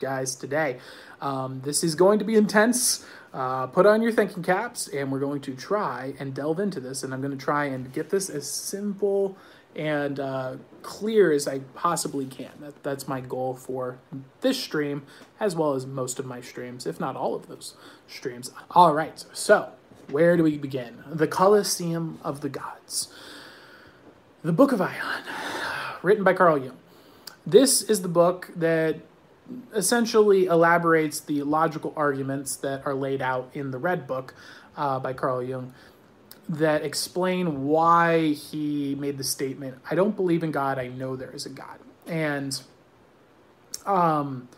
guys today. Um, this is going to be intense. Uh, put on your thinking caps, and we're going to try and delve into this. And I'm going to try and get this as simple and uh, clear as I possibly can. That, that's my goal for this stream, as well as most of my streams, if not all of those streams. All right, so where do we begin? The Colosseum of the Gods. The Book of Aion, written by Carl Jung. This is the book that essentially elaborates the logical arguments that are laid out in the Red Book uh, by Carl Jung that explain why he made the statement, I don't believe in God, I know there is a God. And um,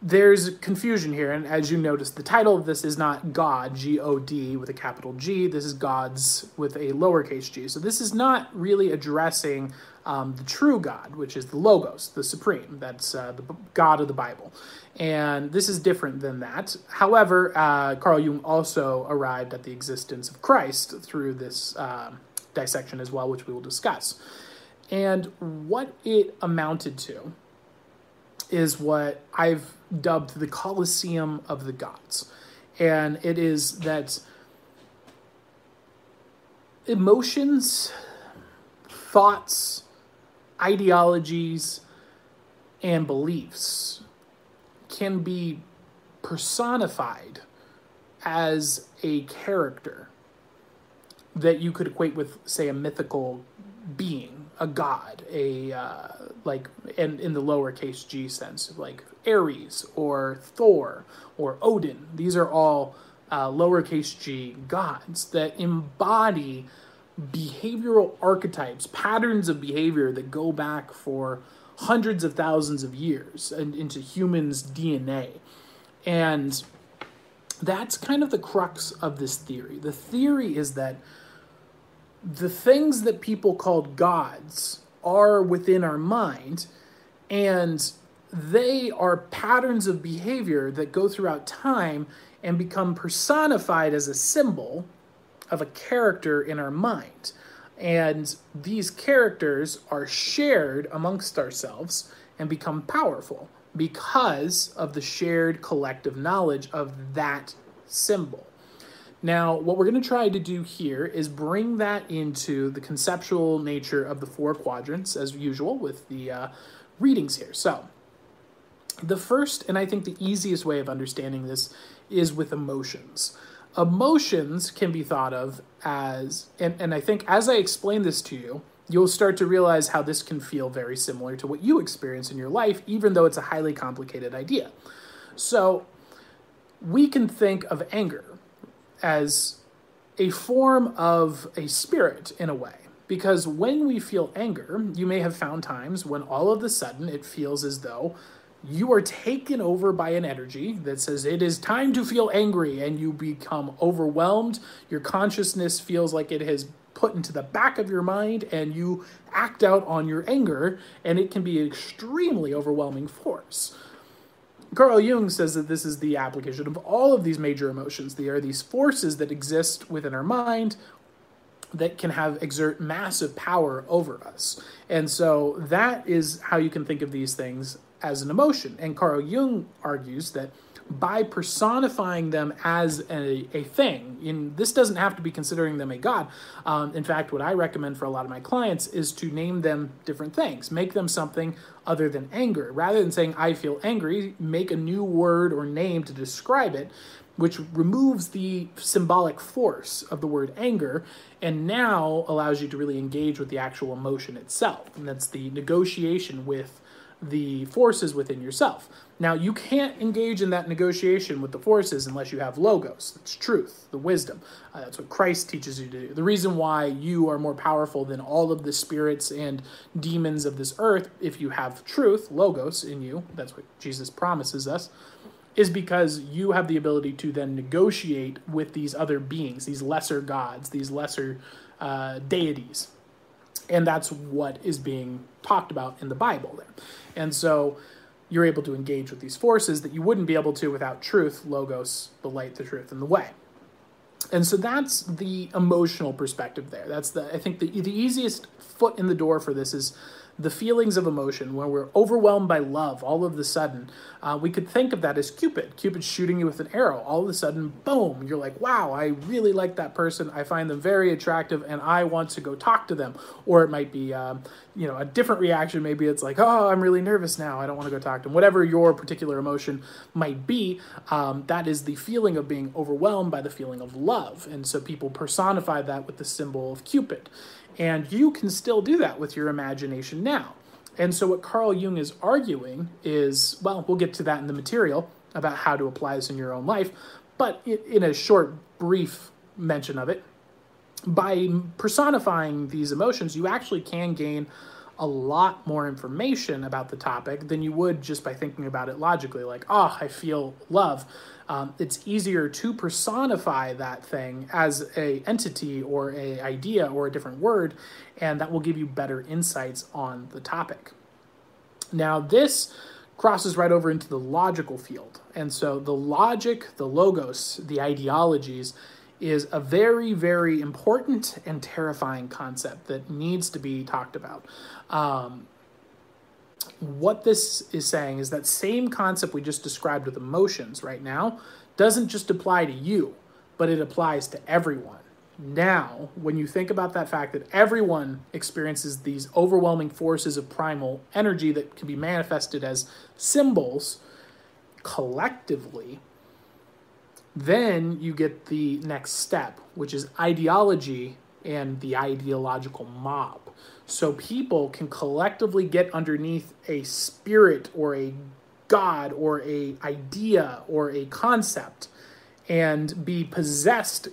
there's confusion here. And as you notice, the title of this is not God, G O D, with a capital G. This is Gods with a lowercase g. So this is not really addressing um, the true God, which is the Logos, the Supreme. That's uh, the God of the Bible. And this is different than that. However, uh, Carl Jung also arrived at the existence of Christ through this uh, dissection as well, which we will discuss. And what it amounted to is what I've dubbed the Colosseum of the Gods. And it is that emotions, thoughts, ideologies, and beliefs can be personified as a character that you could equate with, say, a mythical being, a god, a uh, like, in in the lowercase g sense, like Ares or Thor or Odin. These are all uh, lowercase g gods that embody behavioral archetypes, patterns of behavior that go back for hundreds of thousands of years and into humans' DNA. And that's kind of the crux of this theory. The theory is that the things that people called gods are within our mind, and they are patterns of behavior that go throughout time and become personified as a symbol of a character in our mind. And these characters are shared amongst ourselves and become powerful because of the shared collective knowledge of that symbol. Now, what we're going to try to do here is bring that into the conceptual nature of the four quadrants, as usual, with the uh, readings here. So, the first, and I think the easiest way of understanding this, is with emotions emotions can be thought of as and, and i think as i explain this to you you'll start to realize how this can feel very similar to what you experience in your life even though it's a highly complicated idea. So we can think of anger as a form of a spirit in a way. Because when we feel anger you may have found times when all of a sudden it feels as though you are taken over by an energy that says it is time to feel angry and you become overwhelmed. Your consciousness feels like it has put into the back of your mind and you act out on your anger, and it can be an extremely overwhelming force. Carl Jung says that this is the application of all of these major emotions. They are these forces that exist within our mind that can have exert massive power over us. And so that is how you can think of these things as an emotion. And Carl Jung argues that by personifying them as a, a thing, in, this doesn't have to be considering them a god. Um, in fact, what I recommend for a lot of my clients is to name them different things, make them something other than anger. Rather than saying, I feel angry, make a new word or name to describe it, which removes the symbolic force of the word anger and now allows you to really engage with the actual emotion itself. And that's the negotiation with the forces within yourself. Now, you can't engage in that negotiation with the forces unless you have logos. That's truth, the wisdom. Uh, that's what Christ teaches you to do. The reason why you are more powerful than all of the spirits and demons of this earth, if you have truth, logos in you, that's what Jesus promises us, is because you have the ability to then negotiate with these other beings, these lesser gods, these lesser uh, deities. And that's what is being talked about in the Bible there. And so you're able to engage with these forces that you wouldn't be able to without truth, logos, the light, the truth, and the way. And so that's the emotional perspective there. That's the I think the the easiest foot in the door for this is the feelings of emotion, when we're overwhelmed by love all of the sudden, uh, we could think of that as Cupid. Cupid shooting you with an arrow. All of a sudden, boom, you're like, wow, I really like that person. I find them very attractive and I want to go talk to them. Or it might be, um, you know, a different reaction. Maybe it's like, oh, I'm really nervous now. I don't want to go talk to them. Whatever your particular emotion might be, um, that is the feeling of being overwhelmed by the feeling of love. And so people personify that with the symbol of Cupid. And you can still do that with your imagination now. And so, what Carl Jung is arguing is well, we'll get to that in the material about how to apply this in your own life, but in a short, brief mention of it, by personifying these emotions, you actually can gain a lot more information about the topic than you would just by thinking about it logically, like, oh, I feel love um, it's easier to personify that thing as a entity or a idea or a different word, and that will give you better insights on the topic. Now, this crosses right over into the logical field. And so the logic, the logos, the ideologies is a very, very important and terrifying concept that needs to be talked about. Um, what this is saying is that same concept we just described with emotions right now doesn't just apply to you, but it applies to everyone. Now, when you think about that fact that everyone experiences these overwhelming forces of primal energy that can be manifested as symbols collectively, then you get the next step, which is ideology and the ideological mob. So people can collectively get underneath a spirit or a god or a idea or a concept and be possessed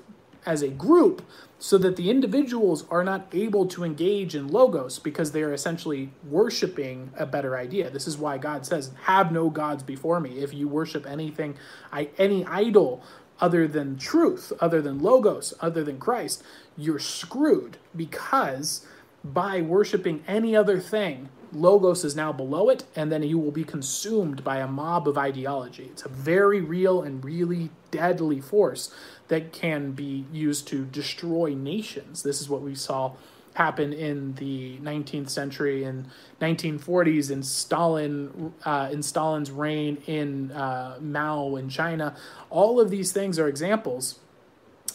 as a group so that the individuals are not able to engage in logos because they are essentially worshiping a better idea. This is why God says, "Have no gods before me." If you worship anything, I, any idol other than truth, other than logos, other than Christ, you're screwed because by worshiping any other thing, Logos is now below it, and then you will be consumed by a mob of ideology. It's a very real and really deadly force that can be used to destroy nations. This is what we saw happen in the 19th century in 1940s in Stalin uh, in Stalin's reign in uh, Mao in China. All of these things are examples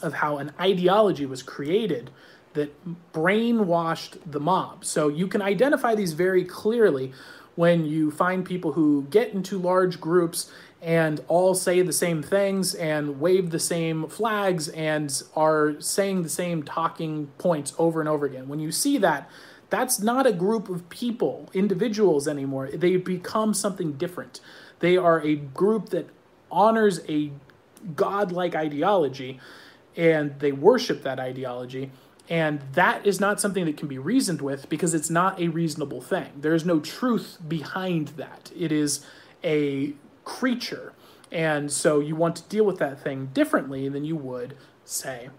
of how an ideology was created that brainwashed the mob. So you can identify these very clearly when you find people who get into large groups and all say the same things and wave the same flags and are saying the same talking points over and over again. When you see that, that's not a group of people, individuals anymore. They become something different. They are a group that honors a godlike ideology and they worship that ideology and that is not something that can be reasoned with because it's not a reasonable thing. There is no truth behind that. It is a creature. And so you want to deal with that thing differently than you would, say,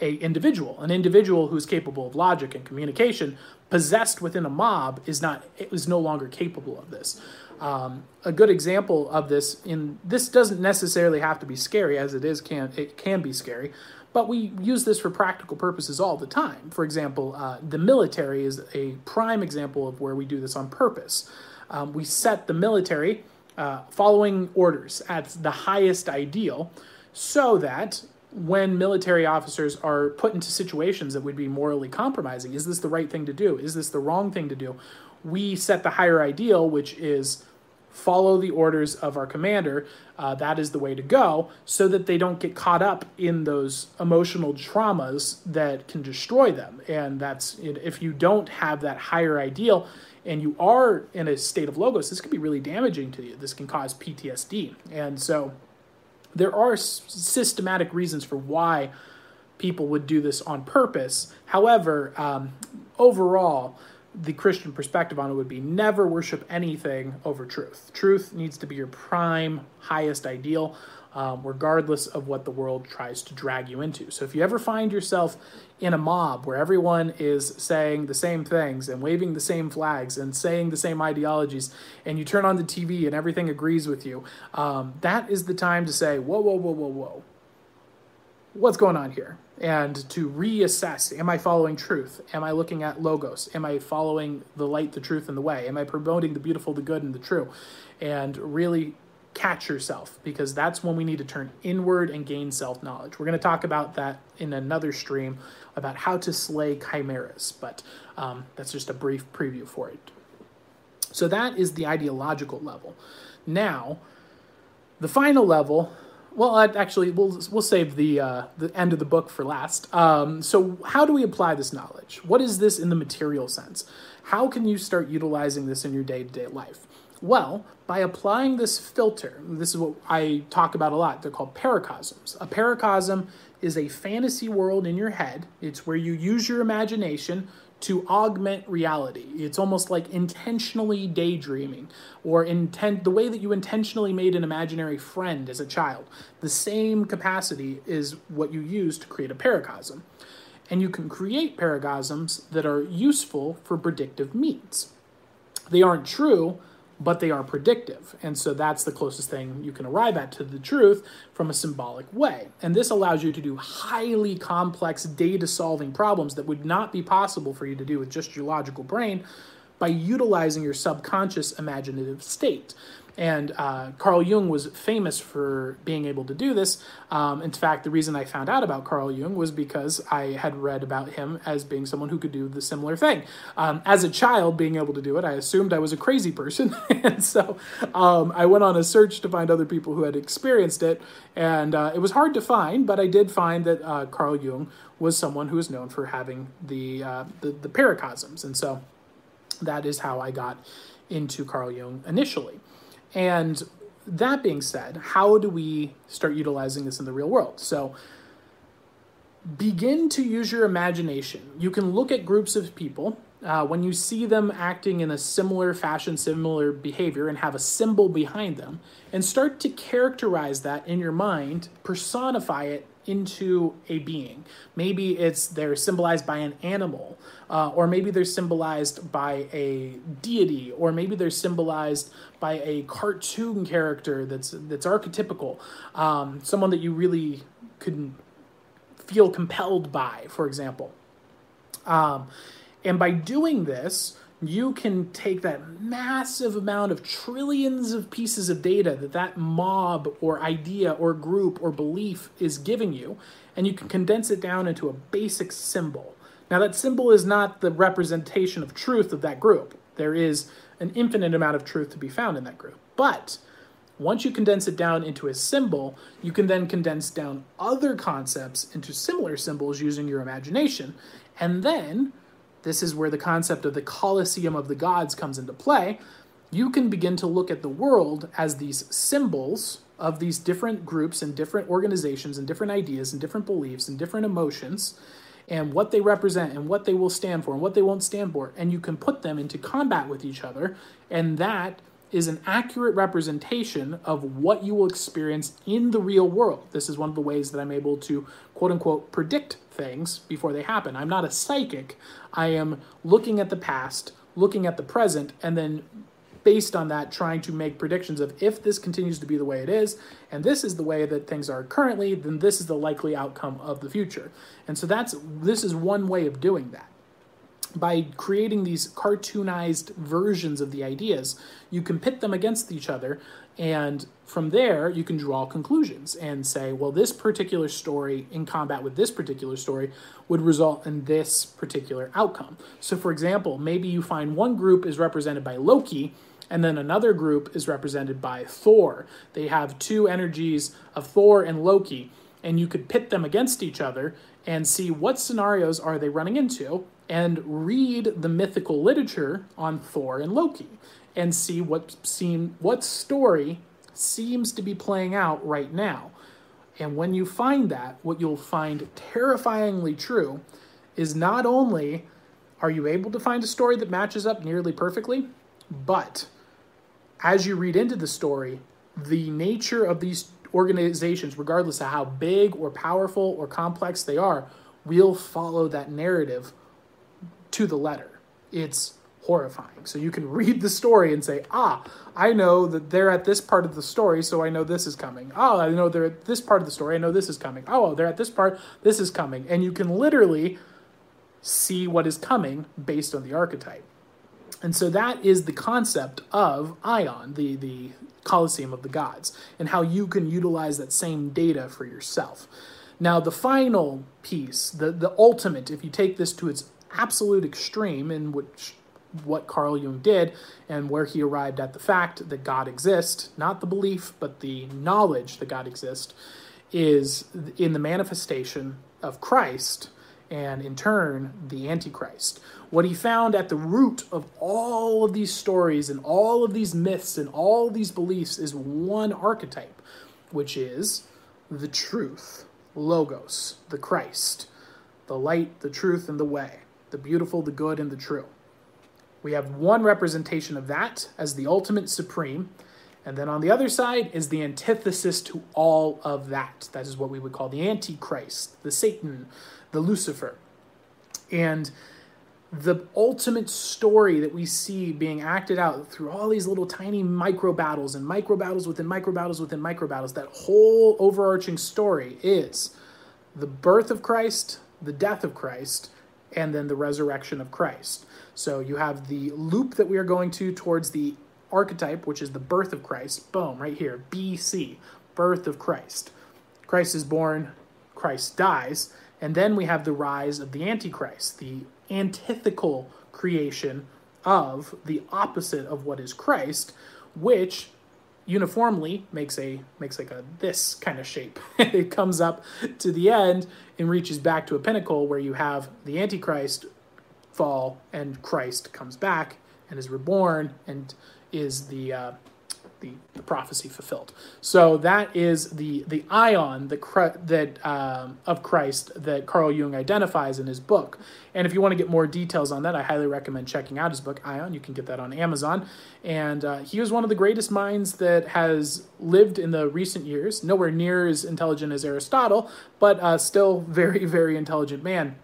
a individual. An individual who's capable of logic and communication, possessed within a mob, is not is no longer capable of this. Um, a good example of this in this doesn't necessarily have to be scary, as it is can it can be scary. But we use this for practical purposes all the time. For example, uh, the military is a prime example of where we do this on purpose. Um, we set the military uh, following orders at the highest ideal so that when military officers are put into situations that would be morally compromising, is this the right thing to do? Is this the wrong thing to do? We set the higher ideal, which is follow the orders of our commander. Uh, that is the way to go so that they don't get caught up in those emotional traumas that can destroy them. And that's if you don't have that higher ideal and you are in a state of logos, this can be really damaging to you. This can cause PTSD. And so there are systematic reasons for why people would do this on purpose. However, um, overall, the Christian perspective on it would be never worship anything over truth. Truth needs to be your prime, highest ideal, um, regardless of what the world tries to drag you into. So if you ever find yourself in a mob where everyone is saying the same things and waving the same flags and saying the same ideologies, and you turn on the TV and everything agrees with you, um, that is the time to say, whoa, whoa, whoa, whoa, whoa. What's going on here? And to reassess am I following truth? Am I looking at logos? Am I following the light, the truth, and the way? Am I promoting the beautiful, the good, and the true? And really catch yourself because that's when we need to turn inward and gain self knowledge. We're going to talk about that in another stream about how to slay chimeras, but um, that's just a brief preview for it. So that is the ideological level. Now, the final level. Well, actually, we'll we'll save the uh, the end of the book for last. Um, so, how do we apply this knowledge? What is this in the material sense? How can you start utilizing this in your day to day life? Well, by applying this filter, this is what I talk about a lot. They're called paracosms. A paracosm is a fantasy world in your head. It's where you use your imagination to augment reality. It's almost like intentionally daydreaming or intent the way that you intentionally made an imaginary friend as a child. The same capacity is what you use to create a paracosm. And you can create paracosms that are useful for predictive means. They aren't true, but they are predictive. And so that's the closest thing you can arrive at to the truth from a symbolic way. And this allows you to do highly complex data solving problems that would not be possible for you to do with just your logical brain by utilizing your subconscious imaginative state. And uh, Carl Jung was famous for being able to do this. Um, in fact, the reason I found out about Carl Jung was because I had read about him as being someone who could do the similar thing. Um, as a child, being able to do it, I assumed I was a crazy person. and so um, I went on a search to find other people who had experienced it. And uh, it was hard to find, but I did find that uh, Carl Jung was someone who was known for having the, uh, the, the paracosms. And so that is how I got into Carl Jung initially. And that being said, how do we start utilizing this in the real world? So begin to use your imagination. You can look at groups of people. Uh, when you see them acting in a similar fashion, similar behavior, and have a symbol behind them, and start to characterize that in your mind, personify it into a being. Maybe it's they're symbolized by an animal, uh, or maybe they're symbolized by a deity, or maybe they're symbolized by a cartoon character that's that's archetypical, um, someone that you really couldn't feel compelled by, for example. Um, and by doing this, you can take that massive amount of trillions of pieces of data that that mob or idea or group or belief is giving you, and you can condense it down into a basic symbol. Now, that symbol is not the representation of truth of that group. There is an infinite amount of truth to be found in that group. But once you condense it down into a symbol, you can then condense down other concepts into similar symbols using your imagination. And then this is where the concept of the Colosseum of the Gods comes into play. You can begin to look at the world as these symbols of these different groups and different organizations and different ideas and different beliefs and different emotions and what they represent and what they will stand for and what they won't stand for. And you can put them into combat with each other. And that is an accurate representation of what you will experience in the real world. This is one of the ways that I'm able to quote unquote predict things before they happen. I'm not a psychic. I am looking at the past, looking at the present, and then based on that trying to make predictions of if this continues to be the way it is and this is the way that things are currently then this is the likely outcome of the future and so that's this is one way of doing that by creating these cartoonized versions of the ideas, you can pit them against each other. And from there, you can draw conclusions and say, well, this particular story in combat with this particular story would result in this particular outcome. So, for example, maybe you find one group is represented by Loki, and then another group is represented by Thor. They have two energies of Thor and Loki, and you could pit them against each other and see what scenarios are they running into and read the mythical literature on Thor and Loki and see what seem what story seems to be playing out right now. And when you find that, what you'll find terrifyingly true is not only are you able to find a story that matches up nearly perfectly, but as you read into the story, the nature of these organizations, regardless of how big or powerful or complex they are, will follow that narrative to the letter. It's horrifying. So you can read the story and say, ah, I know that they're at this part of the story, so I know this is coming. Oh, I know they're at this part of the story, I know this is coming. Oh, they're at this part, this is coming. And you can literally see what is coming based on the archetype. And so that is the concept of Aion, the, the Colosseum of the Gods, and how you can utilize that same data for yourself. Now, the final piece, the, the ultimate, if you take this to its absolute extreme, in which what Carl Jung did and where he arrived at the fact that God exists, not the belief, but the knowledge that God exists, is in the manifestation of Christ and in turn the Antichrist. What he found at the root of all of these stories and all of these myths and all these beliefs is one archetype, which is the truth, Logos, the Christ, the light, the truth, and the way, the beautiful, the good, and the true. We have one representation of that as the ultimate supreme. And then on the other side is the antithesis to all of that. That is what we would call the Antichrist, the Satan, the Lucifer. And the ultimate story that we see being acted out through all these little tiny micro battles and micro battles within micro battles within micro battles, that whole overarching story is the birth of Christ, the death of Christ, and then the resurrection of Christ. So you have the loop that we are going to towards the archetype, which is the birth of Christ. Boom, right here, BC, birth of Christ. Christ is born, Christ dies, and then we have the rise of the Antichrist, the antithetical creation of the opposite of what is Christ, which uniformly makes a makes like a this kind of shape. it comes up to the end and reaches back to a pinnacle where you have the Antichrist fall and Christ comes back and is reborn and is the uh, the, the prophecy fulfilled. So that is the the Aion that that um, of Christ that Carl Jung identifies in his book. And if you want to get more details on that, I highly recommend checking out his book Aion. You can get that on Amazon. And uh, he was one of the greatest minds that has lived in the recent years. Nowhere near as intelligent as Aristotle, but uh, still very very intelligent man.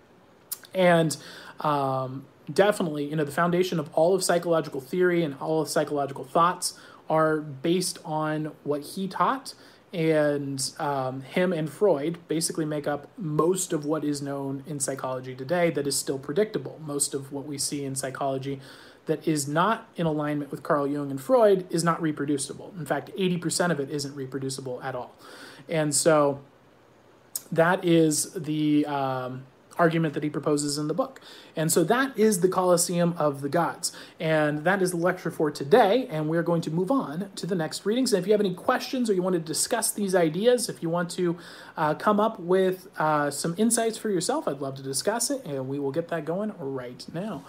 And um, definitely, you know, the foundation of all of psychological theory and all of psychological thoughts are based on what he taught. And um, him and Freud basically make up most of what is known in psychology today that is still predictable. Most of what we see in psychology that is not in alignment with Carl Jung and Freud is not reproducible. In fact, 80% of it isn't reproducible at all. And so that is the. Um, argument that he proposes in the book. And so that is the Colosseum of the Gods. And that is the lecture for today. And we're going to move on to the next readings. And if you have any questions or you want to discuss these ideas, if you want to uh, come up with uh, some insights for yourself, I'd love to discuss it. And we will get that going right now.